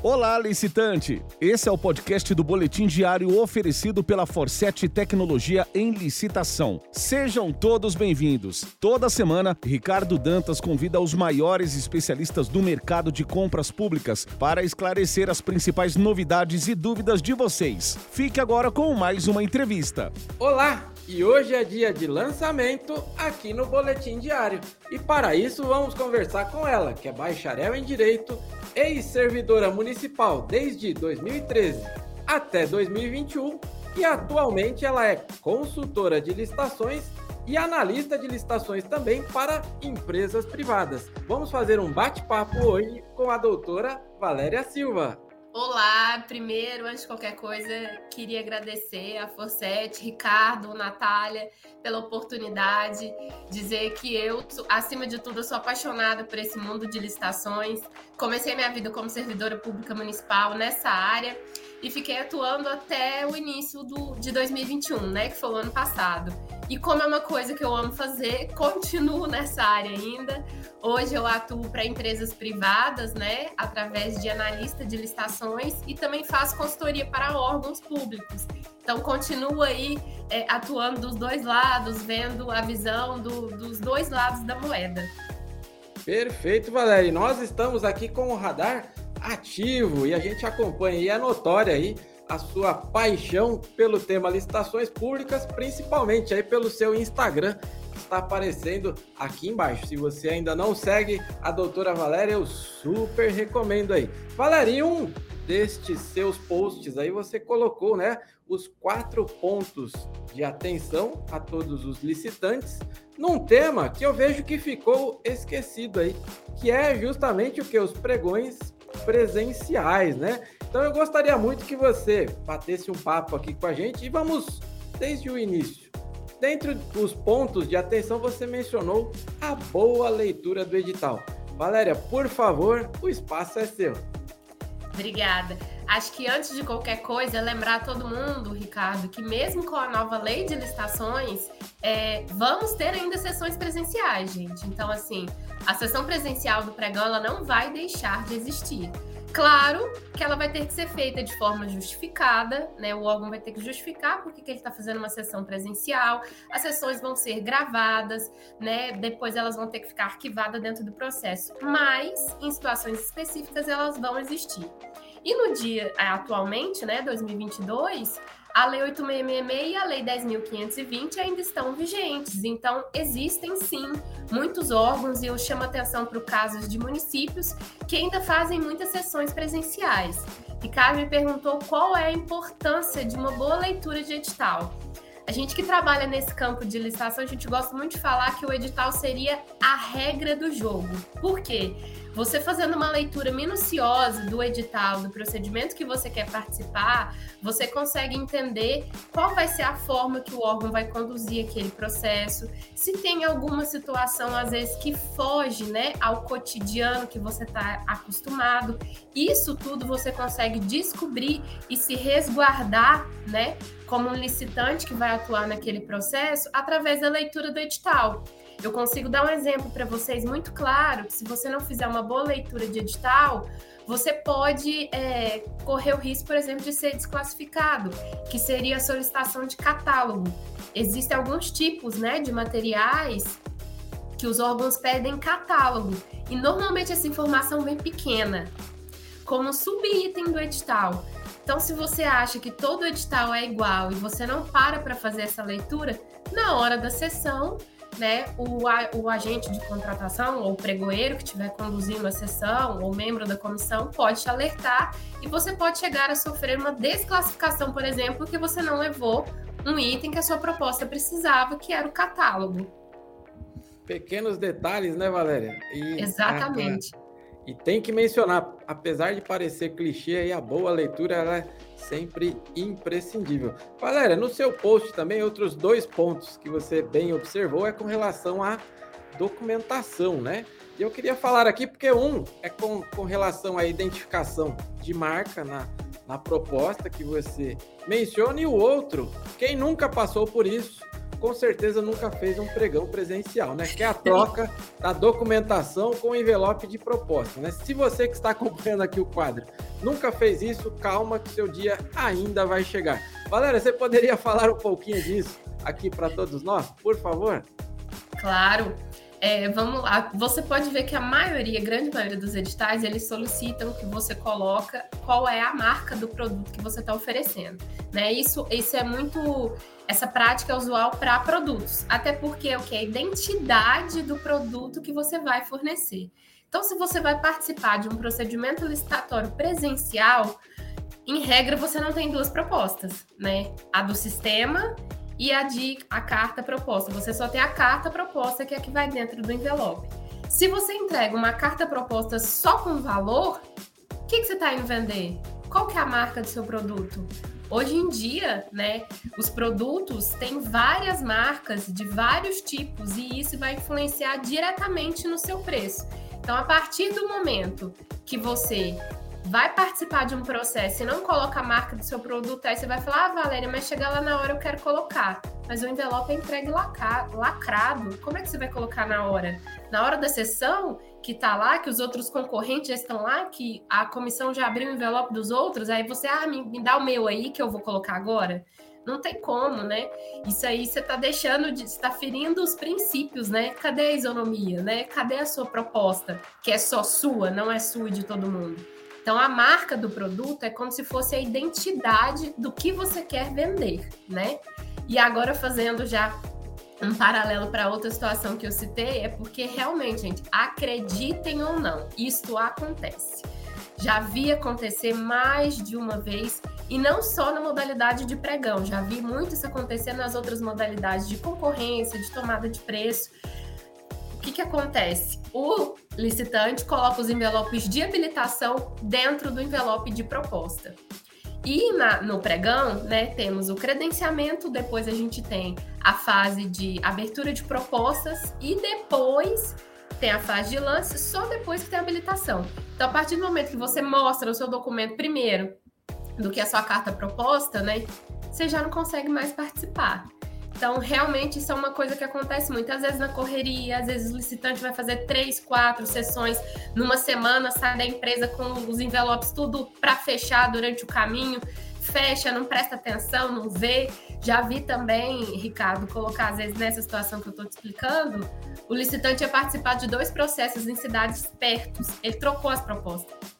Olá, licitante! Esse é o podcast do Boletim Diário oferecido pela Forset Tecnologia em Licitação. Sejam todos bem-vindos. Toda semana, Ricardo Dantas convida os maiores especialistas do mercado de compras públicas para esclarecer as principais novidades e dúvidas de vocês. Fique agora com mais uma entrevista. Olá! E hoje é dia de lançamento aqui no Boletim Diário. E para isso vamos conversar com ela, que é bacharel em Direito, ex-servidora municipal desde 2013 até 2021 e atualmente ela é consultora de licitações e analista de licitações também para empresas privadas. Vamos fazer um bate-papo hoje com a doutora Valéria Silva. Olá, primeiro, antes de qualquer coisa, queria agradecer a Forset, Ricardo, Natália, pela oportunidade, dizer que eu, acima de tudo, sou apaixonada por esse mundo de licitações. Comecei minha vida como servidora pública municipal nessa área e fiquei atuando até o início do, de 2021, né, que foi o ano passado. E como é uma coisa que eu amo fazer, continuo nessa área ainda. Hoje eu atuo para empresas privadas, né, através de analista de licitações e também faço consultoria para órgãos públicos. Então continuo aí é, atuando dos dois lados, vendo a visão do, dos dois lados da moeda. Perfeito, Valéria. Nós estamos aqui com o radar ativo e a gente acompanha e é notória aí a sua paixão pelo tema licitações públicas, principalmente aí pelo seu Instagram, que está aparecendo aqui embaixo. Se você ainda não segue a doutora Valéria, eu super recomendo aí. Valéria, um destes seus posts aí você colocou, né, os quatro pontos de atenção a todos os licitantes num tema que eu vejo que ficou esquecido aí, que é justamente o que os pregões presenciais, né? Então eu gostaria muito que você batesse um papo aqui com a gente e vamos desde o início. Dentre os pontos de atenção, você mencionou a boa leitura do edital. Valéria, por favor, o espaço é seu. Obrigada. Acho que antes de qualquer coisa, lembrar todo mundo, Ricardo, que mesmo com a nova lei de licitações, é, vamos ter ainda sessões presenciais, gente. Então, assim, a sessão presencial do pregão ela não vai deixar de existir. Claro que ela vai ter que ser feita de forma justificada, né? O órgão vai ter que justificar porque que ele está fazendo uma sessão presencial. As sessões vão ser gravadas, né? Depois elas vão ter que ficar arquivadas dentro do processo. Mas, em situações específicas, elas vão existir. E no dia atualmente, né, 2022, a Lei 8666 e a Lei 10.520 ainda estão vigentes. Então, existem sim muitos órgãos, e eu chamo atenção para o caso de municípios que ainda fazem muitas sessões presenciais. Ricardo me perguntou qual é a importância de uma boa leitura de edital. A gente que trabalha nesse campo de licitação, a gente gosta muito de falar que o edital seria a regra do jogo. Por quê? Você fazendo uma leitura minuciosa do edital, do procedimento que você quer participar, você consegue entender qual vai ser a forma que o órgão vai conduzir aquele processo, se tem alguma situação, às vezes, que foge né, ao cotidiano que você está acostumado. Isso tudo você consegue descobrir e se resguardar, né? Como um licitante que vai atuar naquele processo através da leitura do edital. Eu consigo dar um exemplo para vocês muito claro que se você não fizer uma boa leitura de edital, você pode é, correr o risco, por exemplo, de ser desclassificado, que seria a solicitação de catálogo. Existem alguns tipos né, de materiais que os órgãos pedem catálogo, e normalmente essa informação vem pequena, como subitem do edital. Então, se você acha que todo edital é igual e você não para para fazer essa leitura, na hora da sessão, né, o, o agente de contratação ou o pregoeiro que estiver conduzindo a sessão ou membro da comissão pode te alertar e você pode chegar a sofrer uma desclassificação, por exemplo, que você não levou um item que a sua proposta precisava, que era o catálogo. Pequenos detalhes, né, Valéria? E, Exatamente. E tem que mencionar, apesar de parecer clichê, aí, a boa leitura ela é sempre imprescindível. Valéria, no seu post também, outros dois pontos que você bem observou é com relação à documentação, né? E eu queria falar aqui porque um é com, com relação à identificação de marca na, na proposta que você menciona, e o outro, quem nunca passou por isso, com certeza nunca fez um pregão presencial, né? Que é a troca da documentação com envelope de proposta, né? Se você que está acompanhando aqui o quadro nunca fez isso, calma que seu dia ainda vai chegar. Valéria, você poderia falar um pouquinho disso aqui para todos nós, por favor? Claro. É, vamos lá. Você pode ver que a maioria, a grande maioria dos editais, eles solicitam que você coloca qual é a marca do produto que você está oferecendo. Né? Isso, isso é muito. Essa prática é usual para produtos, até porque é o que? A identidade do produto que você vai fornecer. Então, se você vai participar de um procedimento licitatório presencial, em regra, você não tem duas propostas, né? A do sistema e a de a carta proposta. Você só tem a carta proposta, que é a que vai dentro do envelope. Se você entrega uma carta proposta só com valor, o que, que você está indo vender? Qual que é a marca do seu produto? Hoje em dia, né, os produtos têm várias marcas de vários tipos e isso vai influenciar diretamente no seu preço. Então, a partir do momento que você vai participar de um processo e não coloca a marca do seu produto, aí você vai falar, ah, Valéria, mas chegar lá na hora eu quero colocar. Mas o envelope é entregue lacrado. Como é que você vai colocar na hora? Na hora da sessão, que tá lá, que os outros concorrentes já estão lá, que a comissão já abriu o envelope dos outros, aí você, ah, me, me dá o meu aí que eu vou colocar agora. Não tem como, né? Isso aí você está deixando de. está ferindo os princípios, né? Cadê a isonomia, né? Cadê a sua proposta, que é só sua, não é sua e de todo mundo? Então, a marca do produto é como se fosse a identidade do que você quer vender, né? E agora, fazendo já um paralelo para outra situação que eu citei, é porque realmente, gente, acreditem ou não, isto acontece. Já vi acontecer mais de uma vez, e não só na modalidade de pregão, já vi muito isso acontecer nas outras modalidades de concorrência, de tomada de preço. O que, que acontece? O licitante coloca os envelopes de habilitação dentro do envelope de proposta. E na, no pregão, né, temos o credenciamento, depois a gente tem a fase de abertura de propostas e depois tem a fase de lance, só depois que tem a habilitação. Então, a partir do momento que você mostra o seu documento primeiro do que a sua carta proposta, né, você já não consegue mais participar. Então, realmente, isso é uma coisa que acontece muitas vezes na correria. Às vezes, o licitante vai fazer três, quatro sessões numa semana, sai da empresa com os envelopes tudo para fechar durante o caminho, fecha, não presta atenção, não vê. Já vi também, Ricardo, colocar, às vezes, nessa situação que eu estou te explicando, o licitante ia participar de dois processos em cidades perto. Ele trocou as propostas.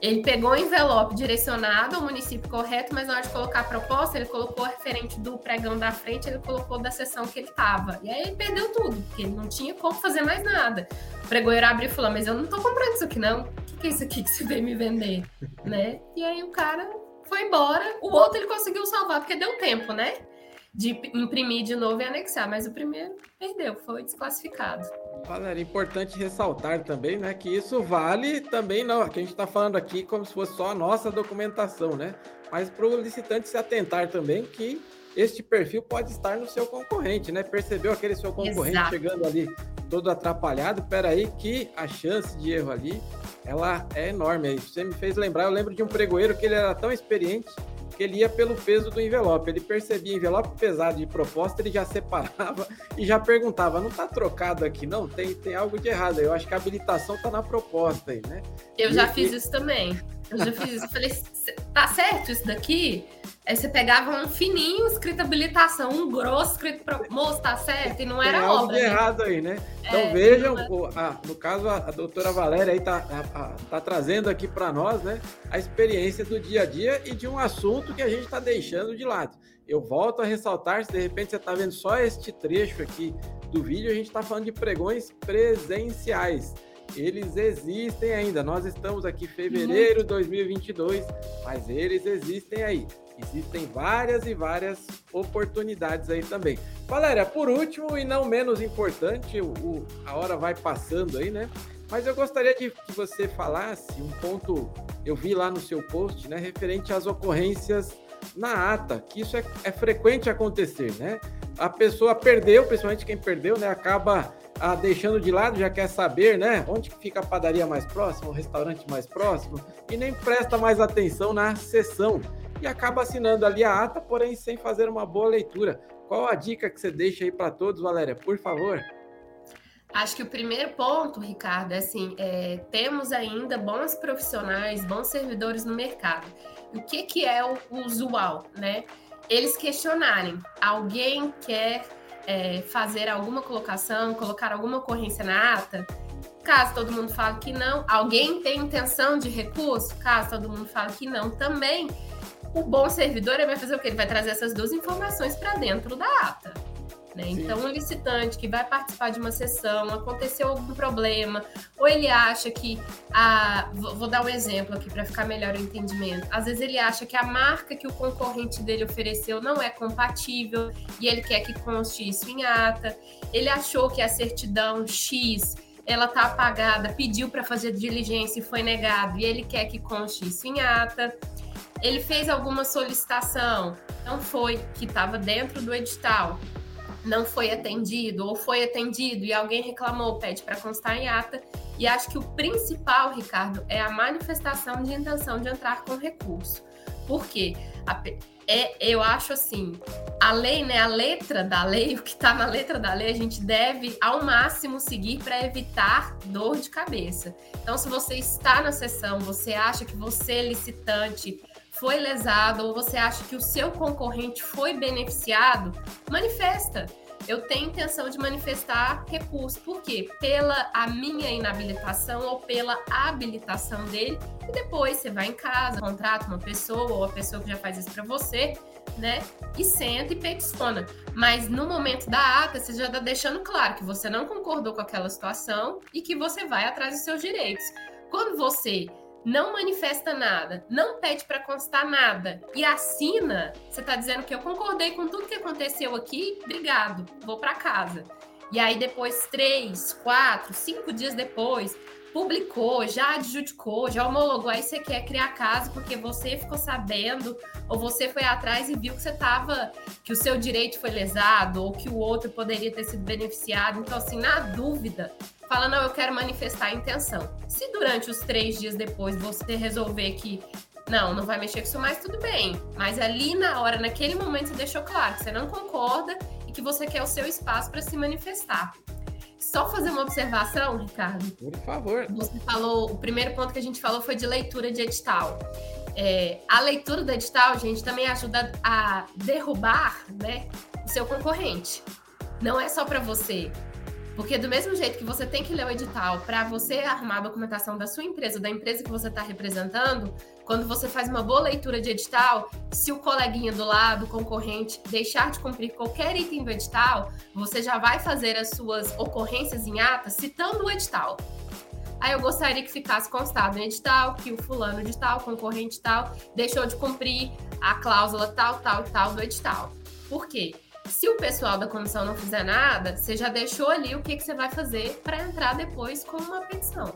Ele pegou o envelope direcionado ao município correto, mas na hora de colocar a proposta, ele colocou referente do pregão da frente, ele colocou da sessão que ele estava. E aí ele perdeu tudo, porque ele não tinha como fazer mais nada. O pregoeiro abriu e falou: Mas eu não estou comprando isso aqui, não. O que é isso aqui que você veio me vender? né? E aí o cara foi embora. O outro ele conseguiu salvar, porque deu tempo, né? De imprimir de novo e anexar, mas o primeiro perdeu, foi desclassificado. Valéria, importante ressaltar também, né, que isso vale também, não, que a gente está falando aqui como se fosse só a nossa documentação, né? Mas para o licitante se atentar também que este perfil pode estar no seu concorrente, né? Percebeu aquele seu concorrente Exato. chegando ali todo atrapalhado? Peraí, que a chance de erro ali, ela é enorme. Aí você me fez lembrar, eu lembro de um pregoeiro que ele era tão experiente que ele ia pelo peso do envelope. Ele percebia envelope pesado de proposta, ele já separava e já perguntava: não tá trocado aqui, não? Tem, tem algo de errado. Eu acho que a habilitação tá na proposta aí, né? Eu e já fiz isso também. Eu já fiz isso. Falei, tá certo isso daqui? Aí você pegava um fininho escrito habilitação, um grosso escrito pro... moço, tá certo? E não era Tem algo obra. De né? errado aí, né? Então é, vejam, o, a, no caso, a, a, doutora Valéria aí tá, a, tá trazendo aqui para nós, né, a experiência do dia a dia e de um assunto que a gente está deixando de lado. Eu volto a ressaltar, se de repente você está vendo só este trecho aqui do vídeo, a gente está falando de pregões presenciais eles existem ainda. Nós estamos aqui em fevereiro de 2022, mas eles existem aí. Existem várias e várias oportunidades aí também. Valéria, por último e não menos importante, o, a hora vai passando aí, né? Mas eu gostaria de que você falasse um ponto, eu vi lá no seu post, né, referente às ocorrências na ata, que isso é, é frequente acontecer, né? A pessoa perdeu, principalmente quem perdeu, né, acaba ah, deixando de lado, já quer saber, né? Onde fica a padaria mais próxima, o restaurante mais próximo, e nem presta mais atenção na sessão e acaba assinando ali a ata, porém sem fazer uma boa leitura. qual a dica que você deixa aí para todos, Valéria? Por favor. Acho que o primeiro ponto, Ricardo, é assim, é, temos ainda bons profissionais, bons servidores no mercado. O que, que é o usual, né? Eles questionarem, alguém quer é, fazer alguma colocação, colocar alguma ocorrência na ata? Caso todo mundo fale que não, alguém tem intenção de recurso? Caso todo mundo fale que não, também o bom servidor vai fazer o quê? Ele vai trazer essas duas informações para dentro da ata. Né? Então, um licitante que vai participar de uma sessão, aconteceu algum problema, ou ele acha que a. Vou dar um exemplo aqui para ficar melhor o entendimento. Às vezes ele acha que a marca que o concorrente dele ofereceu não é compatível e ele quer que conste isso em ata. Ele achou que a certidão X ela está apagada, pediu para fazer diligência e foi negado, e ele quer que conste isso em ata. Ele fez alguma solicitação, não foi, que estava dentro do edital não foi atendido ou foi atendido e alguém reclamou, pede para constar em ata. E acho que o principal, Ricardo, é a manifestação de intenção de entrar com recurso. Por quê? A, é, eu acho assim, a lei, né, a letra da lei, o que está na letra da lei, a gente deve ao máximo seguir para evitar dor de cabeça. Então, se você está na sessão, você acha que você, licitante, foi lesado ou você acha que o seu concorrente foi beneficiado, manifesta. Eu tenho intenção de manifestar recurso. Por quê? Pela a minha inabilitação ou pela habilitação dele. E depois você vai em casa, contrata uma pessoa ou a pessoa que já faz isso para você, né? E senta e peticiona. Mas no momento da ata, você já está deixando claro que você não concordou com aquela situação e que você vai atrás dos seus direitos. Quando você não manifesta nada, não pede para constar nada e assina, você está dizendo que eu concordei com tudo que aconteceu aqui, obrigado, vou para casa. E aí depois, três, quatro, cinco dias depois, publicou, já adjudicou, já homologou, aí você quer criar caso porque você ficou sabendo ou você foi atrás e viu que você estava, que o seu direito foi lesado ou que o outro poderia ter sido beneficiado. Então, assim, na dúvida, fala, não, eu quero manifestar a intenção. Se durante os três dias depois você resolver que não, não vai mexer com isso mais, tudo bem. Mas ali na hora, naquele momento, você deixou claro que você não concorda e que você quer o seu espaço para se manifestar. Só fazer uma observação, Ricardo. Por favor. Você falou, o primeiro ponto que a gente falou foi de leitura de edital. É, a leitura do edital, gente, também ajuda a derrubar né, o seu concorrente. Não é só para você. Porque do mesmo jeito que você tem que ler o edital para você arrumar a documentação da sua empresa, da empresa que você está representando, quando você faz uma boa leitura de edital, se o coleguinha do lado, concorrente, deixar de cumprir qualquer item do edital, você já vai fazer as suas ocorrências em ata citando o edital. Aí eu gostaria que ficasse constado em edital que o fulano de tal, concorrente tal, deixou de cumprir a cláusula tal, tal tal do edital. Por quê? Se o pessoal da comissão não fizer nada, você já deixou ali o que, que você vai fazer para entrar depois com uma petição.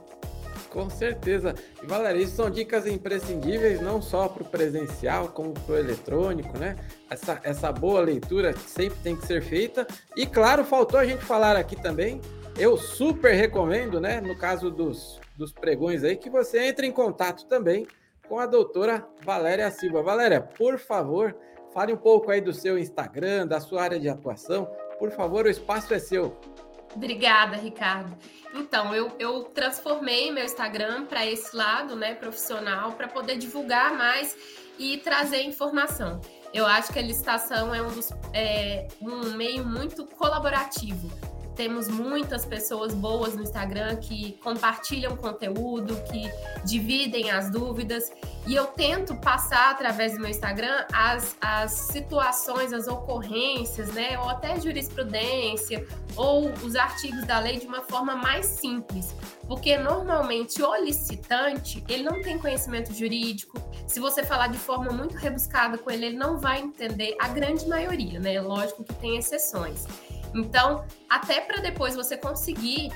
Com certeza. E Valéria, isso são dicas imprescindíveis não só para o presencial, como para o eletrônico, né? Essa, essa boa leitura sempre tem que ser feita. E claro, faltou a gente falar aqui também. Eu super recomendo, né? No caso dos, dos pregões aí, que você entre em contato também com a doutora Valéria Silva. Valéria, por favor, Fale um pouco aí do seu Instagram, da sua área de atuação. Por favor, o espaço é seu. Obrigada, Ricardo. Então, eu, eu transformei meu Instagram para esse lado, né, profissional, para poder divulgar mais e trazer informação. Eu acho que a licitação é um, dos, é, um meio muito colaborativo temos muitas pessoas boas no Instagram que compartilham conteúdo, que dividem as dúvidas. E eu tento passar através do meu Instagram as, as situações, as ocorrências, né? Ou até jurisprudência, ou os artigos da lei de uma forma mais simples. Porque normalmente o licitante, ele não tem conhecimento jurídico. Se você falar de forma muito rebuscada com ele, ele não vai entender a grande maioria, né? Lógico que tem exceções. Então, até para depois você conseguir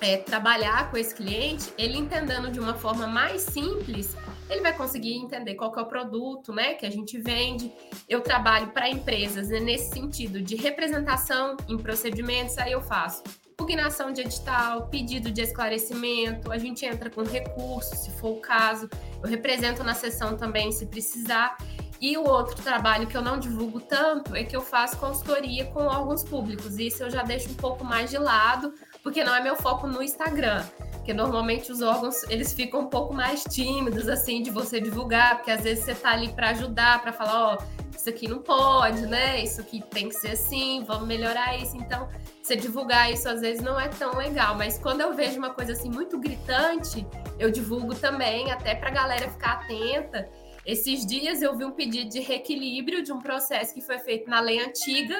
é, trabalhar com esse cliente, ele entendendo de uma forma mais simples, ele vai conseguir entender qual é o produto né, que a gente vende. Eu trabalho para empresas né, nesse sentido de representação em procedimentos, aí eu faço impugnação de edital, pedido de esclarecimento, a gente entra com recurso, se for o caso, eu represento na sessão também, se precisar. E o outro trabalho que eu não divulgo tanto é que eu faço consultoria com órgãos públicos. Isso eu já deixo um pouco mais de lado, porque não é meu foco no Instagram. Porque normalmente os órgãos eles ficam um pouco mais tímidos assim de você divulgar, porque às vezes você tá ali para ajudar, para falar, ó, oh, isso aqui não pode, né? Isso aqui tem que ser assim, vamos melhorar isso. Então, você divulgar isso às vezes não é tão legal, mas quando eu vejo uma coisa assim muito gritante, eu divulgo também, até para a galera ficar atenta esses dias eu vi um pedido de reequilíbrio de um processo que foi feito na lei antiga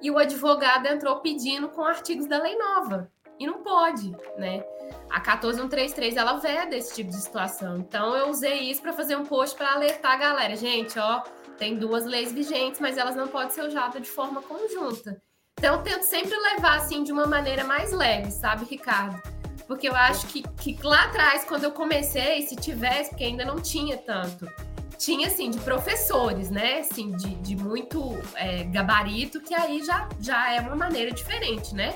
e o advogado entrou pedindo com artigos da lei nova. E não pode, né? A 14133 ela veda esse tipo de situação. Então eu usei isso para fazer um post para alertar a galera, gente, ó, tem duas leis vigentes, mas elas não podem ser usadas de forma conjunta. Então eu tento sempre levar assim de uma maneira mais leve, sabe, Ricardo? Porque eu acho que, que lá atrás, quando eu comecei, se tivesse, porque ainda não tinha tanto, tinha assim de professores, né? Assim, de, de muito é, gabarito, que aí já, já é uma maneira diferente, né?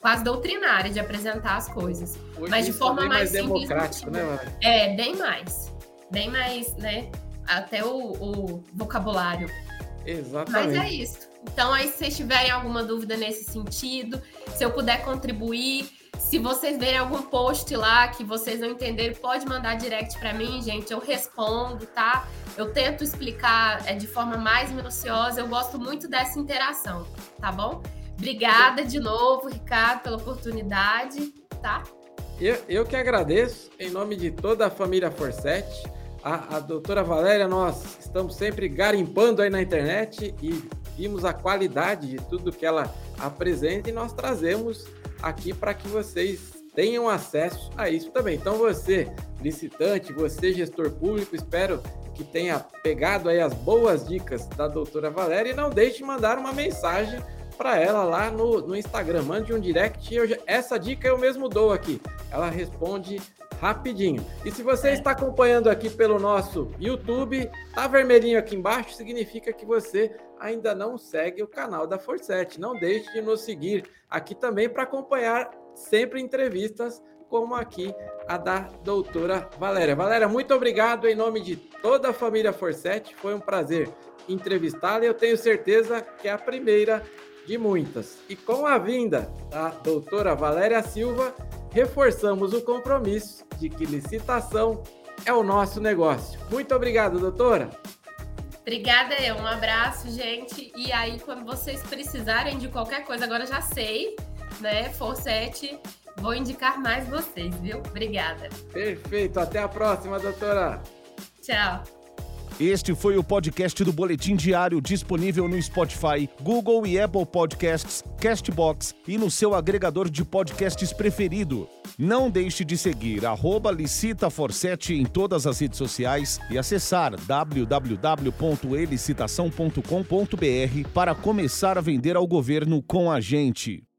Quase doutrinária de apresentar as coisas. Hoje mas de forma é mais, mais simples. democrático, né? É, bem mais. Bem mais, né? Até o, o vocabulário. Exatamente. Mas é isso. Então, aí, se vocês tiverem alguma dúvida nesse sentido, se eu puder contribuir, se vocês verem algum post lá que vocês não entenderam, pode mandar direct para mim, gente. Eu respondo, tá? Eu tento explicar é, de forma mais minuciosa. Eu gosto muito dessa interação, tá bom? Obrigada de novo, Ricardo, pela oportunidade, tá? Eu, eu que agradeço, em nome de toda a família Forsete. A, a doutora Valéria, nós estamos sempre garimpando aí na internet e vimos a qualidade de tudo que ela apresenta e nós trazemos aqui para que vocês tenham acesso a isso também. Então você, licitante, você, gestor público, espero que tenha pegado aí as boas dicas da doutora Valéria e não deixe de mandar uma mensagem para ela lá no, no Instagram. Mande um direct. Eu, essa dica eu mesmo dou aqui. Ela responde rapidinho. E se você está acompanhando aqui pelo nosso YouTube, tá vermelhinho aqui embaixo, significa que você ainda não segue o canal da Forset. Não deixe de nos seguir aqui também para acompanhar sempre entrevistas como aqui a da doutora Valéria. Valéria, muito obrigado em nome de toda a família Forset. Foi um prazer entrevistá-la e eu tenho certeza que é a primeira de muitas. E com a vinda da doutora Valéria Silva, reforçamos o compromisso de que licitação é o nosso negócio. Muito obrigado, doutora. Obrigada, eu. Um abraço, gente. E aí, quando vocês precisarem de qualquer coisa, agora já sei, né? Forsete, vou indicar mais vocês, viu? Obrigada. Perfeito. Até a próxima, doutora. Tchau. Este foi o podcast do Boletim Diário disponível no Spotify, Google e Apple Podcasts, Castbox e no seu agregador de podcasts preferido. Não deixe de seguir licitaforsete em todas as redes sociais e acessar www.elicitação.com.br para começar a vender ao governo com a gente.